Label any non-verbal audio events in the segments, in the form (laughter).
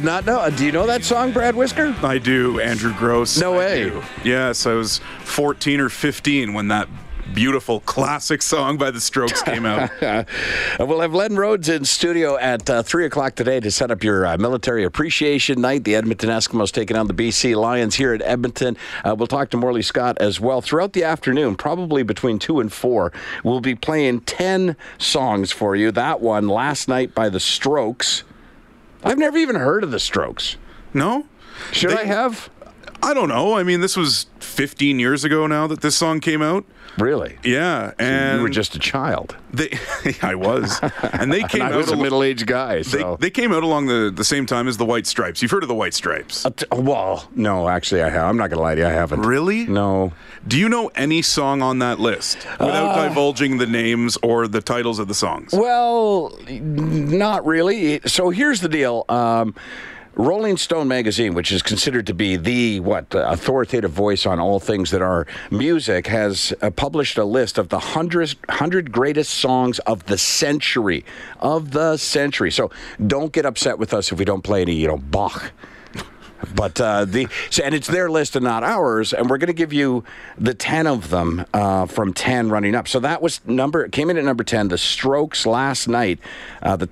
Did not know. Do you know that song, Brad Whisker? I do, Andrew Grose. No I way. do. Yes, I was 14 or 15 when that beautiful classic song by the Strokes came out. (laughs) We'll have Len Rhodes in studio at uh, 3 o'clock today to set up your uh, military appreciation night. The Edmonton Eskimos taking on the BC Lions here at Edmonton. Uh, we'll talk to Morley Scott as well. Throughout the afternoon, probably between 2 and 4, we'll be playing 10 songs for you. That one last night by the Strokes. I've never even heard of the Strokes. no? Should They- I have? I don't know. I mean, this was 15 years ago now that this song came out. Really? Yeah, and you were just a child. they (laughs) I was. And they (laughs) came And I out was a al- middle-aged guy, so. they came out along the, the same time as the White Stripes. You've heard of the White Stripes? Uh, t- well, no, actually, I have. I'm not going to lie to you. I haven't. Really? No. Do you know any song on that list without Uh. divulging the names or the titles of the songs? Well, not really. So here's the deal. Um, Rolling Stone magazine, which is considered to be the what authoritative voice on all things that are music, has uh, published a list of the 100, 100 greatest songs of the century, of the century. So don't get upset with us if we don't play any, you know, Bach. But uh, the so, and it's their list and not ours, and we're going to give you the ten of them uh, from ten running up. So that was number came in at number ten. The Strokes last night, uh, the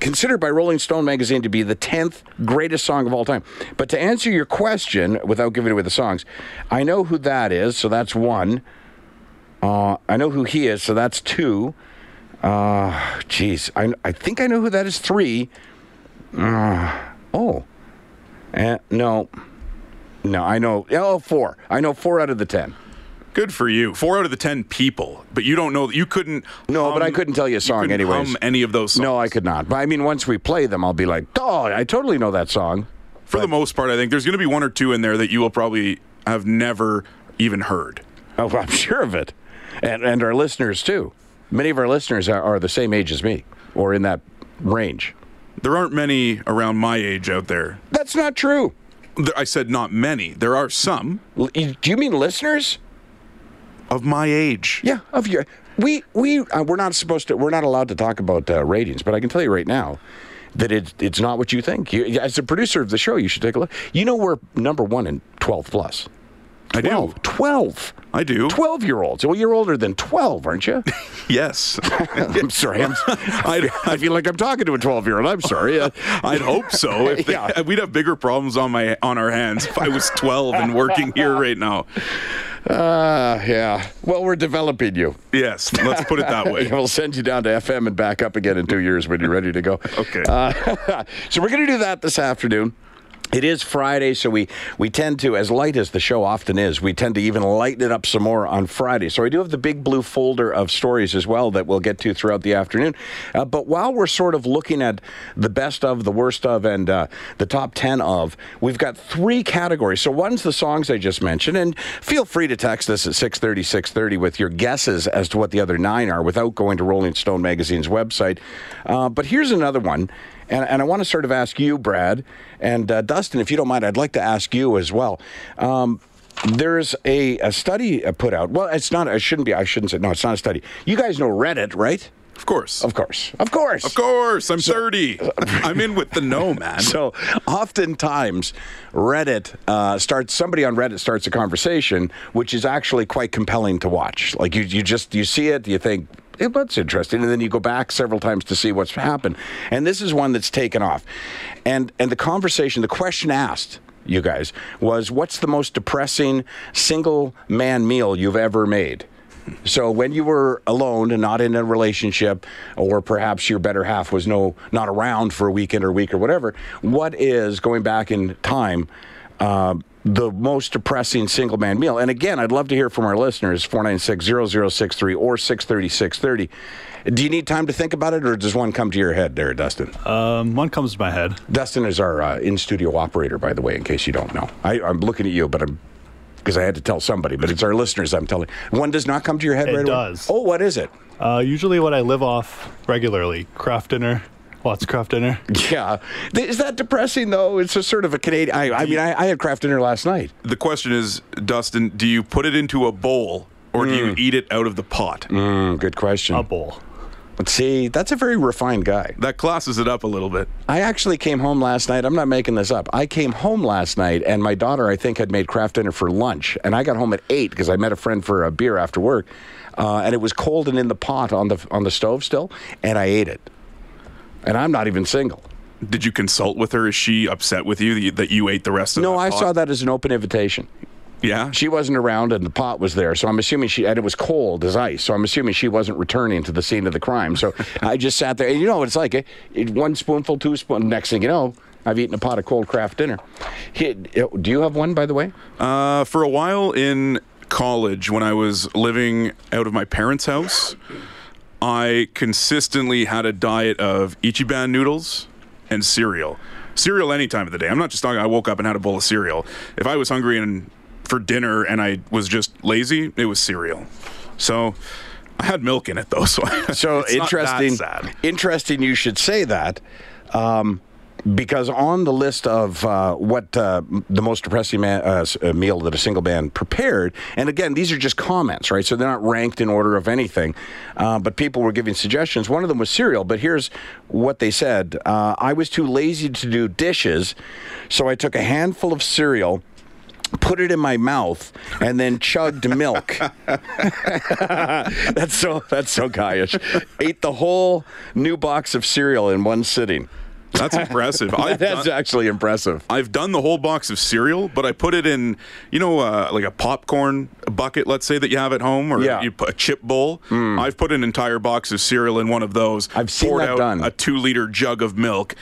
considered by Rolling Stone magazine to be the tenth greatest song of all time. But to answer your question without giving away the songs, I know who that is. So that's one. Uh, I know who he is. So that's two. Uh, geez, I I think I know who that is. Three. Uh, oh. Uh, no. No, I know. Oh, four. I know four out of the ten. Good for you. Four out of the ten people, but you don't know. That you couldn't. No, but I couldn't tell you a song hum any of those songs. No, I could not. But I mean, once we play them, I'll be like, oh, I totally know that song. For the most part, I think there's going to be one or two in there that you will probably have never even heard. Oh, I'm sure of it. And, and our listeners, too. Many of our listeners are, are the same age as me or in that range. There aren't many around my age out there. That's not true. I said not many. There are some Do you mean listeners? Of my age. Yeah, of your. We we uh, we're not supposed to. We're not allowed to talk about uh, ratings, but I can tell you right now that it, it's not what you think. You, as a producer of the show, you should take a look. You know we're number one in 12 plus. I do. 12. 12. I do. 12 year olds. Well, you're older than 12, aren't you? (laughs) Yes. (laughs) I'm sorry. I'm, (laughs) I, I feel like I'm talking to a 12 year old. I'm sorry. Uh, I'd hope so. If they- Yeah. we'd have bigger problems on my on our hands if I was 12 and working here right now. Uh, yeah. Well, we're developing you. Yes, let's put it that way. (laughs) We'll send you down to FM and back up again in two years when you're ready to go. Okay. Uh, (laughs) so we're going to do that this afternoon. It is Friday, so we, we tend to, as light as the show often is, we tend to even lighten it up some more on Friday. So I do have the big blue folder of stories as well that we'll get to throughout the afternoon. Uh, but while we're sort of looking at the best of, the worst of, and uh, the top 10 of, we've got three categories. So one's the songs I just mentioned, and feel free to text us at 630, 630 with your guesses as to what the other nine are without going to Rolling Stone Magazine's website. Uh, but here's another one. And, and I want to sort of ask you, Brad, and uh, Dustin, if you don't mind, I'd like to ask you as well. Um, there's a, a study uh, put out. Well, it's not. It shouldn't be. I shouldn't say. No, it's not a study. You guys know Reddit, right? Of course. Of course. Of course. Of course. I'm 30. (laughs) I'm in with the no, man. So oftentimes, Reddit uh, starts. Somebody on Reddit starts a conversation, which is actually quite compelling to watch. Like you, you just you see it, you think. Hey, that's interesting, and then you go back several times to see what's happened. And this is one that's taken off. And and the conversation, the question asked, you guys, was what's the most depressing single man meal you've ever made? So when you were alone and not in a relationship, or perhaps your better half was no not around for a weekend or week or whatever, what is going back in time? Uh, the most depressing single man meal. And again, I'd love to hear from our listeners 496 0063 or 630 630. Do you need time to think about it, or does one come to your head there, Dustin? Um, one comes to my head. Dustin is our uh, in studio operator, by the way, in case you don't know. I, I'm looking at you, but I'm because I had to tell somebody, but it's our listeners I'm telling. One does not come to your head It right does. away? Oh, what is it? Uh, usually, what I live off regularly: Kraft Dinner, lots of Kraft Dinner. Yeah. Is that depressing, though? It's a sort of a Canadian. I, I mean, I, I had Kraft Dinner last night. the question is, Dustin, do you put it into a bowl or do you eat it out of the pot? Mm, good question. A bowl. See, that's a very refined guy. That classes it up a little bit. I actually came home last night. I'm not making this up. I came home last night, and my daughter, I think, had made Kraft Dinner for lunch. And I got home at eight because I met a friend for a beer after work, uh, and it was cold and in the pot on the on the stove still, and I ate it. And I'm not even single. Did you consult with her? Is she upset with you that you, that you ate the rest of No, I pot? saw that as an open invitation. Yeah. She wasn't around, and the pot was there. So I'm assuming she, and it was cold as ice. So I'm assuming she wasn't returning to the scene of the crime. So (laughs) I just sat there, and you know what it's like? eh? It, one spoonful, two spoon. Next thing you know, I've eaten a pot of cold Kraft Dinner. He- do you have one, by the way? Uh, for a while in college, when I was living out of my parents' house, I consistently had a diet of Ichiban noodles and cereal. Cereal any time of the day. I'm not just talking. I woke up and had a bowl of cereal. If I was hungry and for dinner and I was just lazy, it was cereal. So I had milk in it though. (laughs) So, So it's not that interesting. Interesting. You should say that. Um, because on the list of uh, what uh, the most depressing man, uh, uh, meal that a single man prepared, and again, these are just comments, right? So they're not ranked in order of anything, uh, but people were giving suggestions. One of them was cereal, but here's what they said uh, I was too lazy to do dishes, so I took a handful of cereal. Put it in my mouth and then chugged milk. (laughs) that's so that's so guyish. Ate the whole new box of cereal in one sitting. That's impressive. (laughs) I've That's done- actually impressive. I've done the whole box of cereal, but I put it in, you know, uh, like a popcorn bucket, let's say that you have at home, or Yeah. You put a chip bowl. I've put an entire box of cereal in one of those. I've seen poured that out done. A two-liter jug of milk,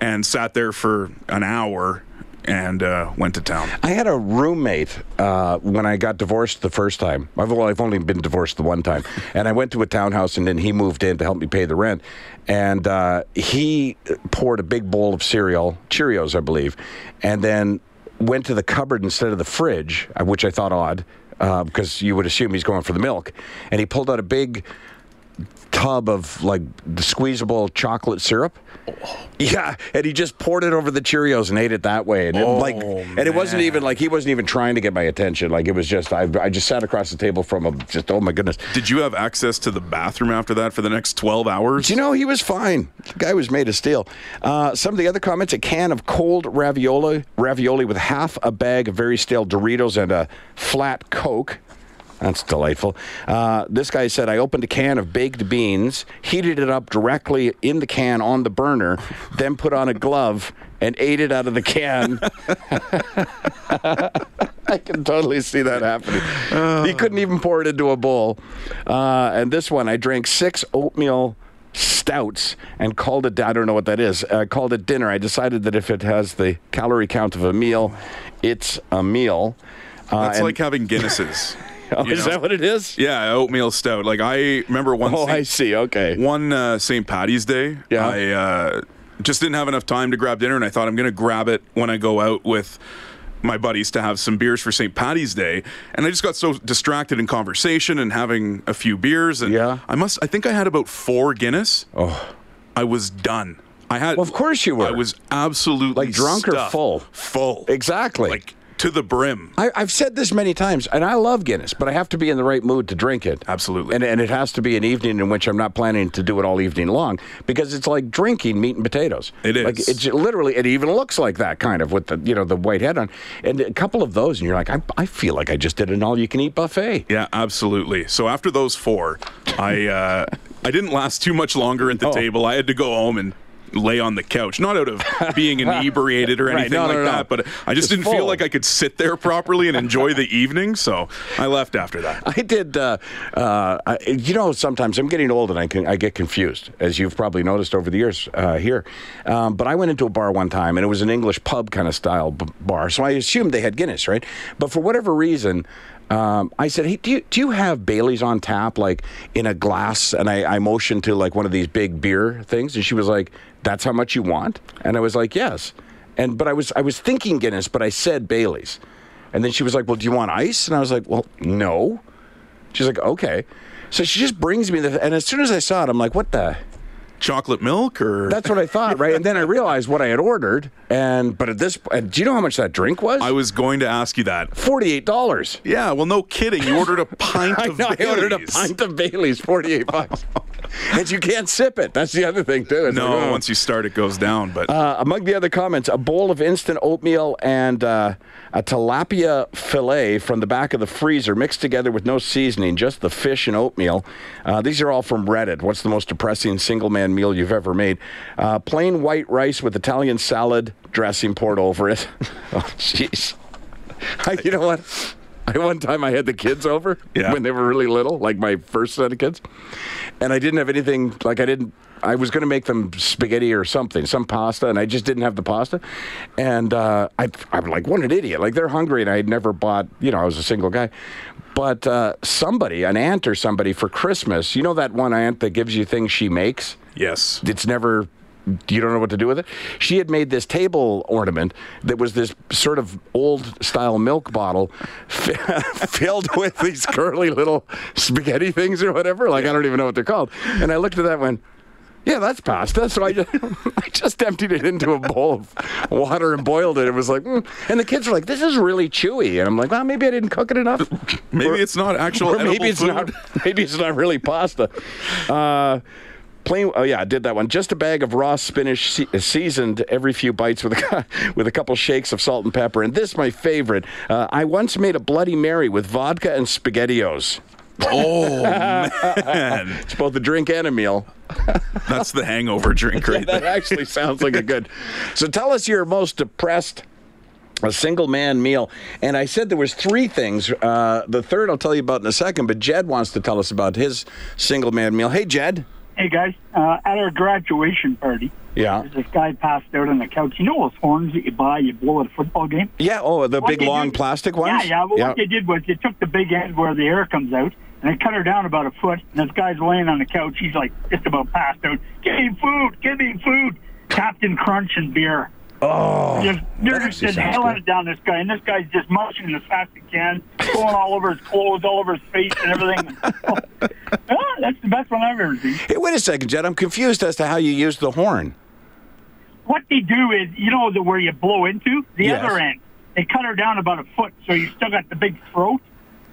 and sat there for an hour and uh, went to town. I had a roommate uh, when I got divorced the first time. I've, well, I've only been divorced the one time, (laughs) and I went to a townhouse, and then he moved in to help me pay the rent, and uh, he poured a big bowl of cereal, Cheerios, I believe, and then went to the cupboard instead of the fridge, uh, which I thought odd. Uh, because you would assume he's going for the milk, and he pulled out a big tub of like the squeezable chocolate syrup. Yeah, and he just poured it over the Cheerios and ate it that way, and it, like, and it wasn't even like he wasn't even trying to get my attention. Like it was just I, I just sat across the table from him. Just oh my goodness. Did you have access to the bathroom after that for the next 12 hours? Do you know he was fine? The guy was made of steel. Uh, some of the other comments: a can of cold ravioli, ravioli with half a bag of very stale Doritos and a flat Coke. That's delightful. Uh, this guy said, I opened a can of baked beans, heated it up directly in the can on the burner, then put on a glove and ate it out of the can. (laughs) I can totally see that happening. He couldn't even pour it into a bowl. Uh, and this one, I drank six oatmeal stouts and called it, I don't know what that is, uh, called it dinner. I decided that if it has the calorie count of a meal, it's a meal. Uh, That's like having Guinnesses. Oh, is know? that what it is? Yeah, oatmeal stout. Like I remember one. Oh, Saint- I see. Okay. One uh, St. Patty's Day. Yeah. I uh, just didn't have enough time to grab dinner, and I thought I'm going to grab it when I go out with my buddies to have some beers for St. Patty's Day. And I just got so distracted in conversation and having a few beers. And Yeah. I must. I think I had about four Guinness. Oh, I was done. I had. Well, of course you were. I was absolutely Like drunk or full? Full. exactly. Like to the brim. I, I've said this many times, and I love Guinness, but I have to be in the right mood to drink it. Absolutely. And, and it has to be an evening in which I'm not planning to do it all evening long because it's like drinking meat and potatoes. It is. Like it's literally, it even looks like that kind of with the, you know, the white head on. And a couple of those, and you're like, I, I feel like I just did an all you can eat buffet. Yeah, absolutely. So after those four, I uh, I didn't last too much longer at the Oh. table. I had to go home and lay on the couch, not out of (laughs) being inebriated or anything no, no, like no. that, but I just Just didn't full. feel like I could sit there properly and enjoy the evening, so I left after that. I did. Uh, uh, I, you know, sometimes I'm getting old and I can I get confused, as you've probably noticed over the years uh, here. Um, but I went into a bar one time and it was an English pub kind of style b- bar, so I assumed they had Guinness, right? But for whatever reason. Um, I said, "Hey, do you do you have Bailey's on tap, like in a glass?" And I, I motioned to like one of these big beer things, and she was like, "That's how much you want?" And I was like, "Yes." And but I was I was thinking Guinness, but I said Bailey's, and then she was like, "Well, do you want ice?" And I was like, "Well, no." She's like, okay. So she just brings me the, and as soon as I saw it, I'm like, what the? Chocolate milk or That's what I thought, right? And then I realized what I had ordered, and but at this, do you know how much that drink was? I was going to ask you that. Forty-eight dollars. Yeah, well, no kidding. You ordered a pint (laughs) I of know. I ordered a pint of Bailey's, forty-eight bucks, (laughs) and you can't sip it. That's the other thing too. It's No, like, oh. once you start, it goes down. But Uh, among the other comments, a bowl of instant oatmeal and uh, a tilapia fillet from the back of the freezer mixed together with no seasoning, just the fish and oatmeal. Uh, these are all from Reddit. What's the most depressing single man meal you've ever made? Uh, plain white rice with Italian salad dressing poured over it. (laughs) oh, jeez. (laughs) You know what? (laughs) I, one time I had the kids over Yeah. when they were really little, like my first set of kids, and I didn't have anything. Like I didn't. I was going to make them spaghetti or something, some pasta, and I just didn't have the pasta. And uh, I, I'm like, what an idiot! Like they're hungry, and I had never bought. You know, I was a single guy. But uh, somebody, an aunt or somebody, for Christmas, you know that one aunt that gives you things she makes yes, it's never you don't know what to do with it. She had made this table ornament that was this sort of old style milk bottle f- (laughs) filled with these curly little spaghetti things or whatever. Like I don't even know what they're called. And I looked at that and went, yeah, that's pasta. So I just, (laughs) I just emptied it into a bowl of water and boiled it. It was like, mm. and the kids were like, "This is really chewy." And I'm like, "Well, maybe I didn't cook it enough." (laughs) maybe it's not actual or maybe it's food. not. Maybe it's not really pasta. Uh, plain. Oh yeah, I did that one. Just a bag of raw spinach, se- seasoned every few bites with a (laughs) with a couple shakes of salt and pepper. And this, my favorite. Uh, I once made a Bloody Mary with vodka and spaghettios. Oh (laughs) man, It's both a drink and a meal. (laughs) that's the hangover drink right That actually sounds like a good. So tell us your most depressed. A single man meal, and I said there was three things. Uh, the third I'll tell you about in a second. But Jed wants to tell us about his single man meal. Hey, Jed. Hey guys, uh, at our graduation party, Yeah. this guy passed out on the couch. You know those horns that you buy, you blow at a football game? Yeah. Oh, the What big long did- plastic ones. Yeah, yeah. Well, what they did was they took the big end where the air comes out, and they cut her down about a foot. And this guy's laying on the couch. He's like just about passed out. Give me food. Give me food. Captain Crunch and beer. Oh, Just, they're just sounds hailing good. it down this guy, and this guy's just munching as fast as he can, going all over his clothes, all over his face, and everything. (laughs) that's the best one I've ever seen. Hey, wait a second, Jed. I'm confused as to how you use the horn. what they do is, you know, the where you blow into the Yes. other end. They cut her down about a foot, so you still got the big throat.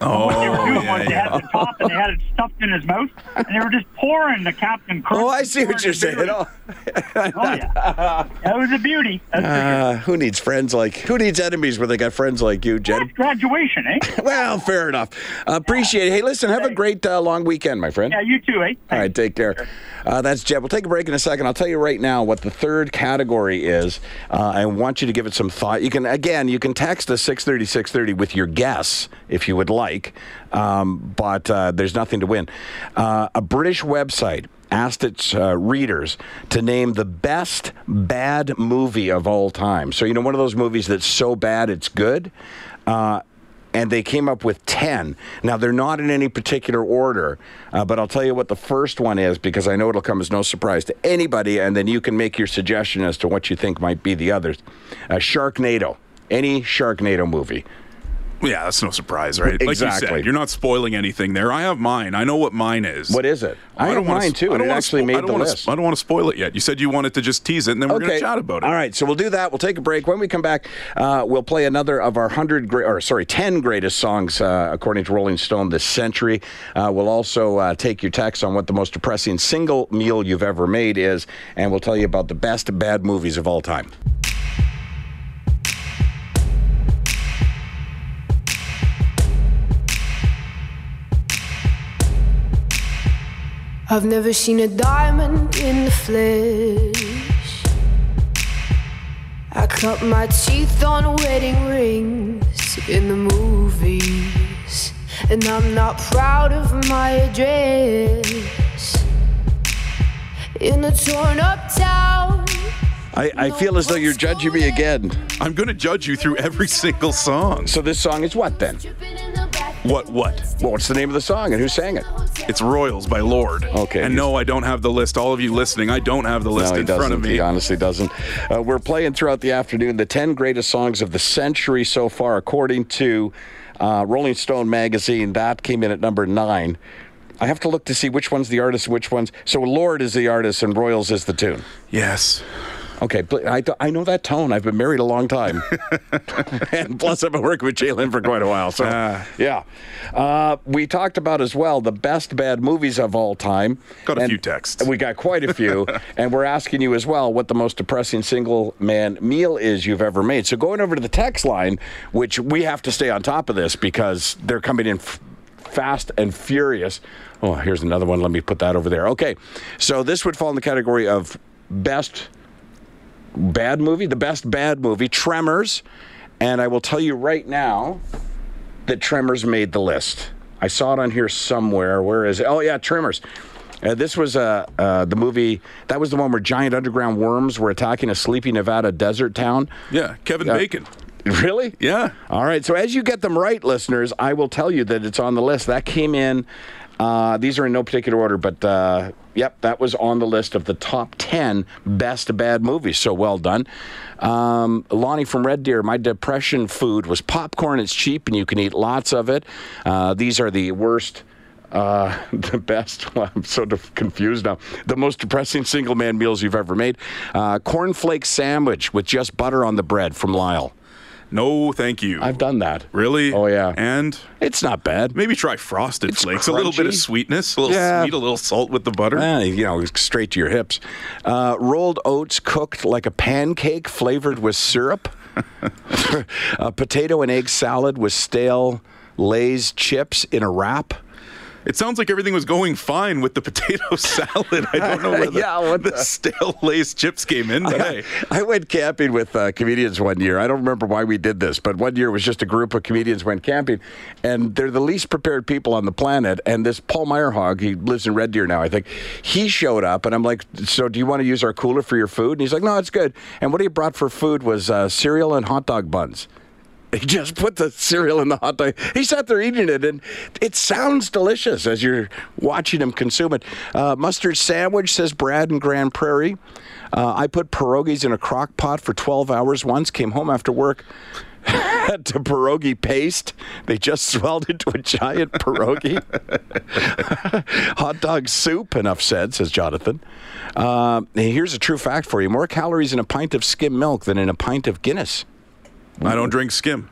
Oh, What they were doing yeah, was they yeah. had the top and they had it stuffed in his mouth, and they were just pouring the Captain. Oh, I see what you're saying. Oh, (laughs) Oh yeah, that was a beauty. That's for sure. uh, who needs friends like? Who needs enemies where they got friends like you, Jed? That's graduation, eh? (laughs) Well, fair enough. Uh, appreciate it. Hey, listen, have a great uh, long weekend, my friend. Yeah, you too, eh? All right, take care. Uh, that's Jeb. We'll take a break in a second. I'll tell you right now what the third category is. Uh, I want you to give it some thought. You can, again, you can text us 630 630 with your guess if you would like, um, but uh, there's nothing to win. Uh, a British website asked its uh, readers to name the best bad movie of all time. So, you know, one of those movies that's so bad it's good. Uh, and they came up with 10. Now, they're not in any particular order, uh, but I'll tell you what the first one is because I know it'll come as no surprise to anybody, and then you can make your suggestion as to what you think might be the others. Uh, Sharknado. Any Sharknado movie. Yeah, that's no surprise, right? Like you Exactly. said, you're not spoiling anything there. I have mine. I know what mine is. What is it? I, have don't wanna mine sp- too, I and don't it actually spo- I made don't the list. sp- I don't want to spoil it yet. You said you wanted to just tease it, and then we're going to chat about it. All right, so we'll do that. We'll take a break. When we come back, uh, we'll play another of our hundred, gra- or sorry, ten greatest songs uh, according to Rolling Stone this century. Uh, we'll also uh, take your text on what the most depressing single meal you've ever made is, and we'll tell you about the best bad movies of all time. I've never seen a diamond in the flesh. I cut my teeth on wedding rings in the movies. And I'm not proud of my address. In a torn up town. I, I feel as though you're judging me again. I'm going to judge you through every single song. So this song is what then? What? What? Well, what's the name of the song and who sang it? It's Royals by Lorde. Okay. And no, I don't have the list. All of you listening, I don't have the list no, in doesn't. front of me. He honestly doesn't. Uh, we're playing throughout the afternoon the 10 greatest songs of the century so far, according to uh, Rolling Stone magazine. That came in at number nine. I have to look to see which one's the artist which one's. So Lorde is the artist and Royals is the tune. Yes. Okay, pl- I, I know that tone. I've been married a long time. (laughs) and plus, I've been working with J'lyn for quite a while. So, Ah. yeah. Uh, we talked about as well the best bad movies of all time. Got a few texts. We got quite a few. (laughs) and we're asking you as well what the most depressing single man meal is you've ever made. So, going over to the text line, which we have to stay on top of this because they're coming in. F- Fast and Furious. Oh, here's another one. Let me put that over there. Okay. So this would fall in the category of best bad movie, the best bad movie, Tremors. And I will tell you right now that Tremors made the list. I saw it on here somewhere. Where is it? Oh, yeah, Tremors. Uh, this was uh, uh, the movie, that was the one where giant underground worms were attacking a sleepy Nevada desert town. Yeah. Kevin. Bacon. (laughs) Really? Yeah. All right. So as you get them right, listeners, I will tell you that it's on the list. That came in. Uh, these are in no particular order, but uh, yep, that was on the list of the top ten best bad movies. So well done, um, Lonnie from Red Deer. My depression food was popcorn. It's cheap and you can eat lots of it. Uh, these are the worst. Uh, (laughs) the best. Well, (laughs) I'm so de- confused now. The most depressing single man meals you've ever made. Uh, cornflake sandwich with just butter on the bread from Lyle. No, thank you. I've done that. really? Oh, yeah. And It's not bad. maybe try frosted It's flakes. A little bit of sweetness, a little Yeah. sweet, a little salt with the butter. Eh, you know, straight to your hips. Uh, rolled oats cooked like a pancake flavored with syrup. (laughs) (laughs) a potato and egg salad with stale Lay's chips in a wrap. It sounds like everything was going fine with the (laughs) potato salad. I don't know where the, Yeah, what the, the- stale Lay's chips came in, but hey. I went camping with uh, comedians one year. I don't remember why we did this, but one year it was just a group of comedians went camping, and they're the least prepared people on the planet. And this Paul Meyerhog, he lives in Red Deer now, I think, he showed up, and I'm like, "So do you want to use our cooler for your food?" And he's like, "No, it's good." And what he brought for food was uh, cereal and hot dog buns. He just put the cereal in the hot dog. He sat there eating it, and it sounds delicious as you're watching him consume it. Uh, mustard sandwich, says Brad in Grande Prairie. Uh, I put pierogies in a crock pot for 12 hours once, came home after work. (laughs) Had to pierogi paste. They just swelled into a giant pierogi. (laughs) Hot dog soup, enough said, says Jonathan. Uh, here's a true fact for you more calories in a pint of skim milk than in a pint of Guinness. I don't drink skim.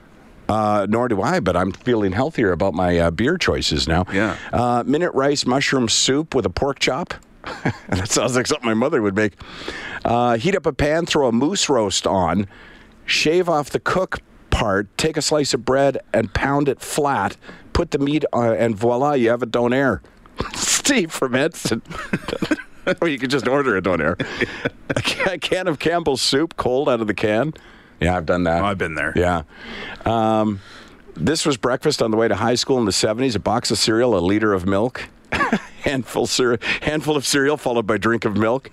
Uh, nor do I, but I'm feeling healthier about my uh, beer choices now. Yeah. Uh, minute rice mushroom soup with a pork chop. (laughs) that sounds like something my mother would make. Uh, heat up a pan, throw a moose roast on, shave off the cook part, take a slice of bread and pound it flat, put the meat on, and voila, you have a donair. (laughs) Steve from Edson. (laughs) or you could just order a donair. a can of Campbell's soup, cold out of the can. Yeah, I've done that. Oh, I've been there. Yeah. Um, this was breakfast on the way to high school in the 70s. A box of cereal, a liter of milk, (laughs) handful, cere- handful of cereal followed by drink of milk,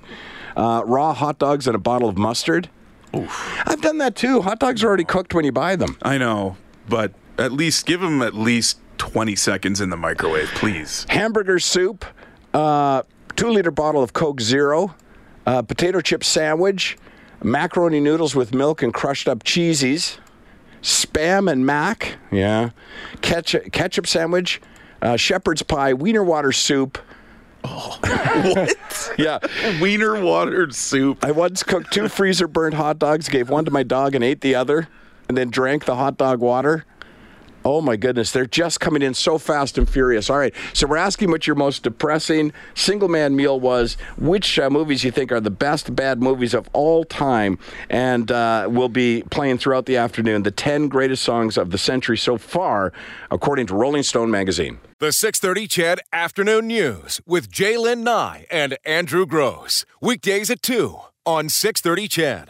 uh, raw hot dogs and a bottle of mustard. Oof. I've done that too. Hot dogs are already cooked when you buy them. I know, but at least give them at least 20 seconds in the microwave, please. Hamburger soup, uh, two liter bottle of Coke Zero, uh, potato chip sandwich, macaroni noodles with milk and crushed up cheesies, spam and mac, yeah, ketchup, ketchup sandwich, uh, shepherd's pie, wiener water soup. Oh, (laughs) what? Yeah, Wiener watered soup. I once cooked two freezer burnt hot dogs, gave one to my dog and ate the other, and then drank the hot dog water. Oh my goodness, they're just coming in so fast and furious. All right, so we're asking what your most depressing single man meal was, which uh, movies you think are the best bad movies of all time, and uh, we'll be playing throughout the afternoon the 10 greatest songs of the century so far, according to Rolling Stone magazine. The 630 CHED Afternoon News with J'lyn Nye and Andrew Grose. Weekdays at 2 on 630 CHED.